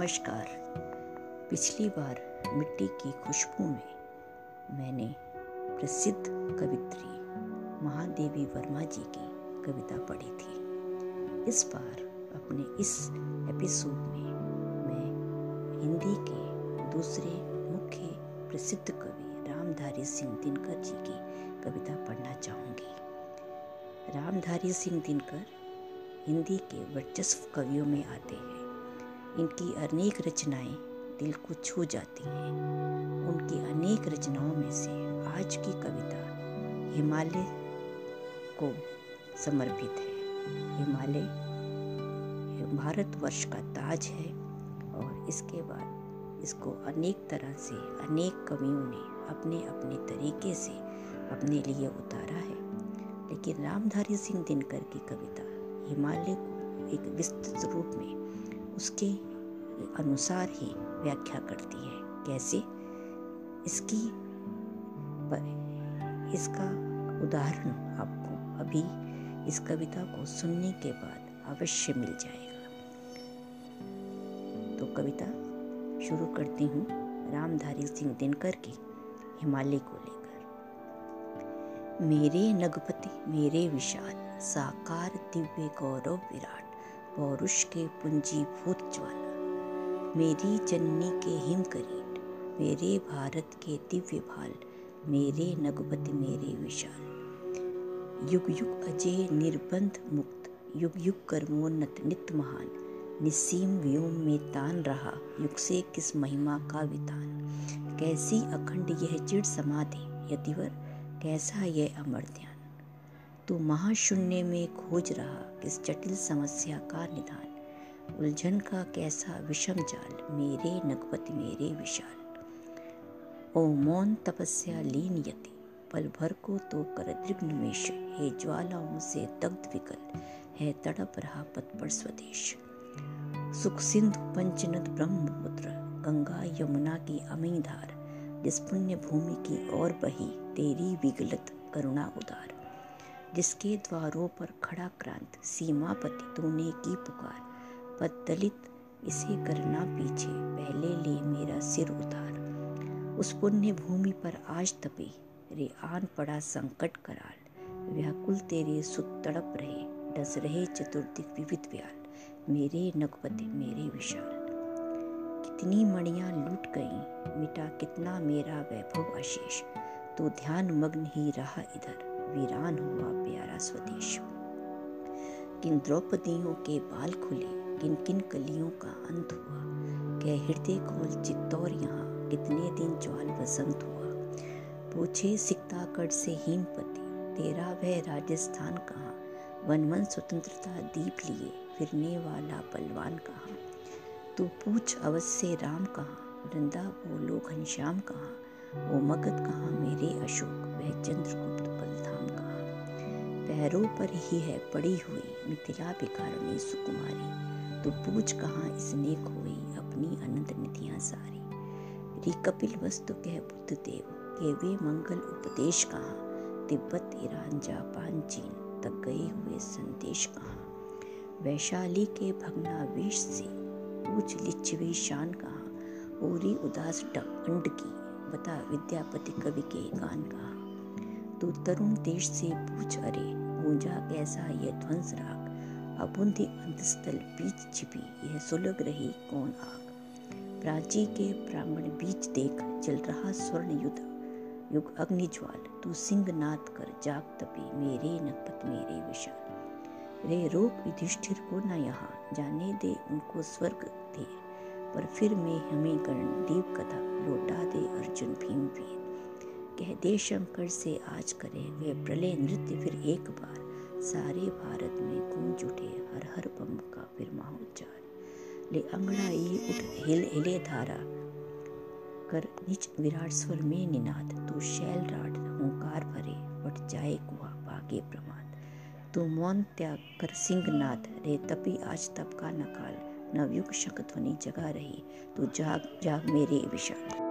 नमस्कार। पिछली बार मिट्टी की खुशबू में मैंने प्रसिद्ध कवित्री महादेवी वर्मा जी की कविता पढ़ी थी। इस बार अपने इस एपिसोड में मैं हिंदी के दूसरे मुख्य प्रसिद्ध कवि रामधारी सिंह दिनकर जी की कविता पढ़ना चाहूँगी। रामधारी सिंह दिनकर हिंदी के वर्चस्व कवियों में आते हैं इनकी अनेक रचनाएँ दिल को छू जाती हैं। उनकी अनेक रचनाओं में से आज की कविता हिमालय को समर्पित है। हिमालय भारतवर्ष का ताज है और इसके बाद इसको अनेक तरह से अनेक कवियों ने अपने अपने तरीके से अपने लिए उतारा है। लेकिन रामधारी सिंह दिनकर की कविता हिमालय को एक विस्तृत रूप में उसके अनुसार ही व्याख्या करती है। कैसे? इसकी इसका उदाहरण आपको अभी इस कविता को सुनने के बाद अवश्य मिल जाएगा। तो कविता शुरू करती हूँ रामधारी सिंह दिनकर की, हिमालय को लेकर। मेरे नगपति, मेरे विशाल, साकार दिव्य गौरव विराट, पौरुष के पुंजीभूत ज्वाला। मेरी जननी के हिम करीट, मेरे भारत के दिव्य भाल, मेरे नगपति मेरे विशाल। युग युग अजय निर्बंध मुक्त, युग युग कर्मोन्नत नित्य महान। निसीम व्योम में तान रहा, युग से किस महिमा का विधान? कैसी अखंड यह चिड़ समाधि, यतिवर, कैसा यह अमर ध्यान? तू महाशून्य में खोज रहा, किस जटिल समस्या का निदान? उलझन का कैसा विषम जाल? मेरे नगपति मेरे विशाल। ओ मौन तपस्या लीन यति। पल भर को तो कर दृग्निमेश हे ज्वालाओं से दग्ध विकल। है तड़प रहा पथ पर स्वदेश। सुख सिंधु पंचनद ब्रह्मपुत्र। गंगा यमुना की अमी धार। जिस पुण्य भूमि की ओर बही। तेरी विगलत करुणा उदार। जिसके द्वारों पर खड़ा क्रांत। सीमापति तूने की पुकार। दलित इसे करना पीछे, पहले ले मेरा सिर उतार। उस पुण्य भूमि पर आज तपे रे आन पड़ा संकट कराल। व्याकुल तेरे सुत तड़प रहे, डस रहे चतुर्दिक विविध व्याल। मेरे नगपति, मेरे विशाल। कितनी मणियाँ लूट गई, मिटा कितना मेरा वैभव अशेष। तो ध्यान मग्न ही रहा इधर, वीरान हुआ प्यारा स्वदेश। किन द्रौपदियों के बाल खुले किन किन कलियों का अंत हुआ? कह हृदय खोल चित्तौर यहाँ कितने दिन ज्वाल बसंत हुआ? पूछे सिकताकड़ से हीमपति तेरा वह राजस्थान कहाँ? वन वन स्वतंत्रता दीप लिए फिरने वाला बलवान कहाँ? तू पूछ अवश्य राम कहाँ? वृंदा बोलो घनश्याम कहाँ? वो मगध कहाँ मेरे अशोक? वह चंद्रगुप्त पैरों पर ही है पड़ी हुई मिथिला बिकारणी सुकुमारी। तो पूछ कहाँ इसने खोई अपनी अनंत निधियाँ सारी? री कपिल वस्तु कह बुद्ध देव के वे मंगल उपदेश कहाँ? तिब्बत, ईरान, जापान, चीन, तक गए हुए संदेश कहाँ? वैशाली के भगनावेश से पूछ लिच्छवी शान कहाँ? पूरी उदास अंड की बता विद्यापति कवि के गान कहा? तो तरुण देश से पूछ अरे, गूंजा कैसा यह ध्वंस राग अबुंधी अंतस्थल बीच छिपी, यह सुलग रही कौन आग? प्राची के प्रांगण बीच देख जल रहा स्वर्ण युद्ध। युग अग्नि ज्वाल, तू सिंह नाथ कर जाग तपी, मेरे नकपत मेरे विशाल। रे रोक युधिष्ठिर को न यहाँ, जाने दे उनको स्वर्ग दे पर फिर मैं हमें गण दीप कथा लौटा दे अर्जुन भीम वीर। कह, दे शंकर से आज करे वे प्रलय नृत्य। फिर एक बार सारे भारत में गूंज उठे हर हर बम का फिर महाउच्चार ले अंगड़ाई उठ, हिल, हिले धारा कर, निच विराट स्वर में निनाद, तू शैल राट ओंकार भरे बट जाए कुआ भागे प्रमाद। तू मौन त्याग कर, सिंह नाथ रे तपी आज तप का नकाल। नवयुग शक ध्वनि जगा रही, तू जाग जाग मेरे विशाल।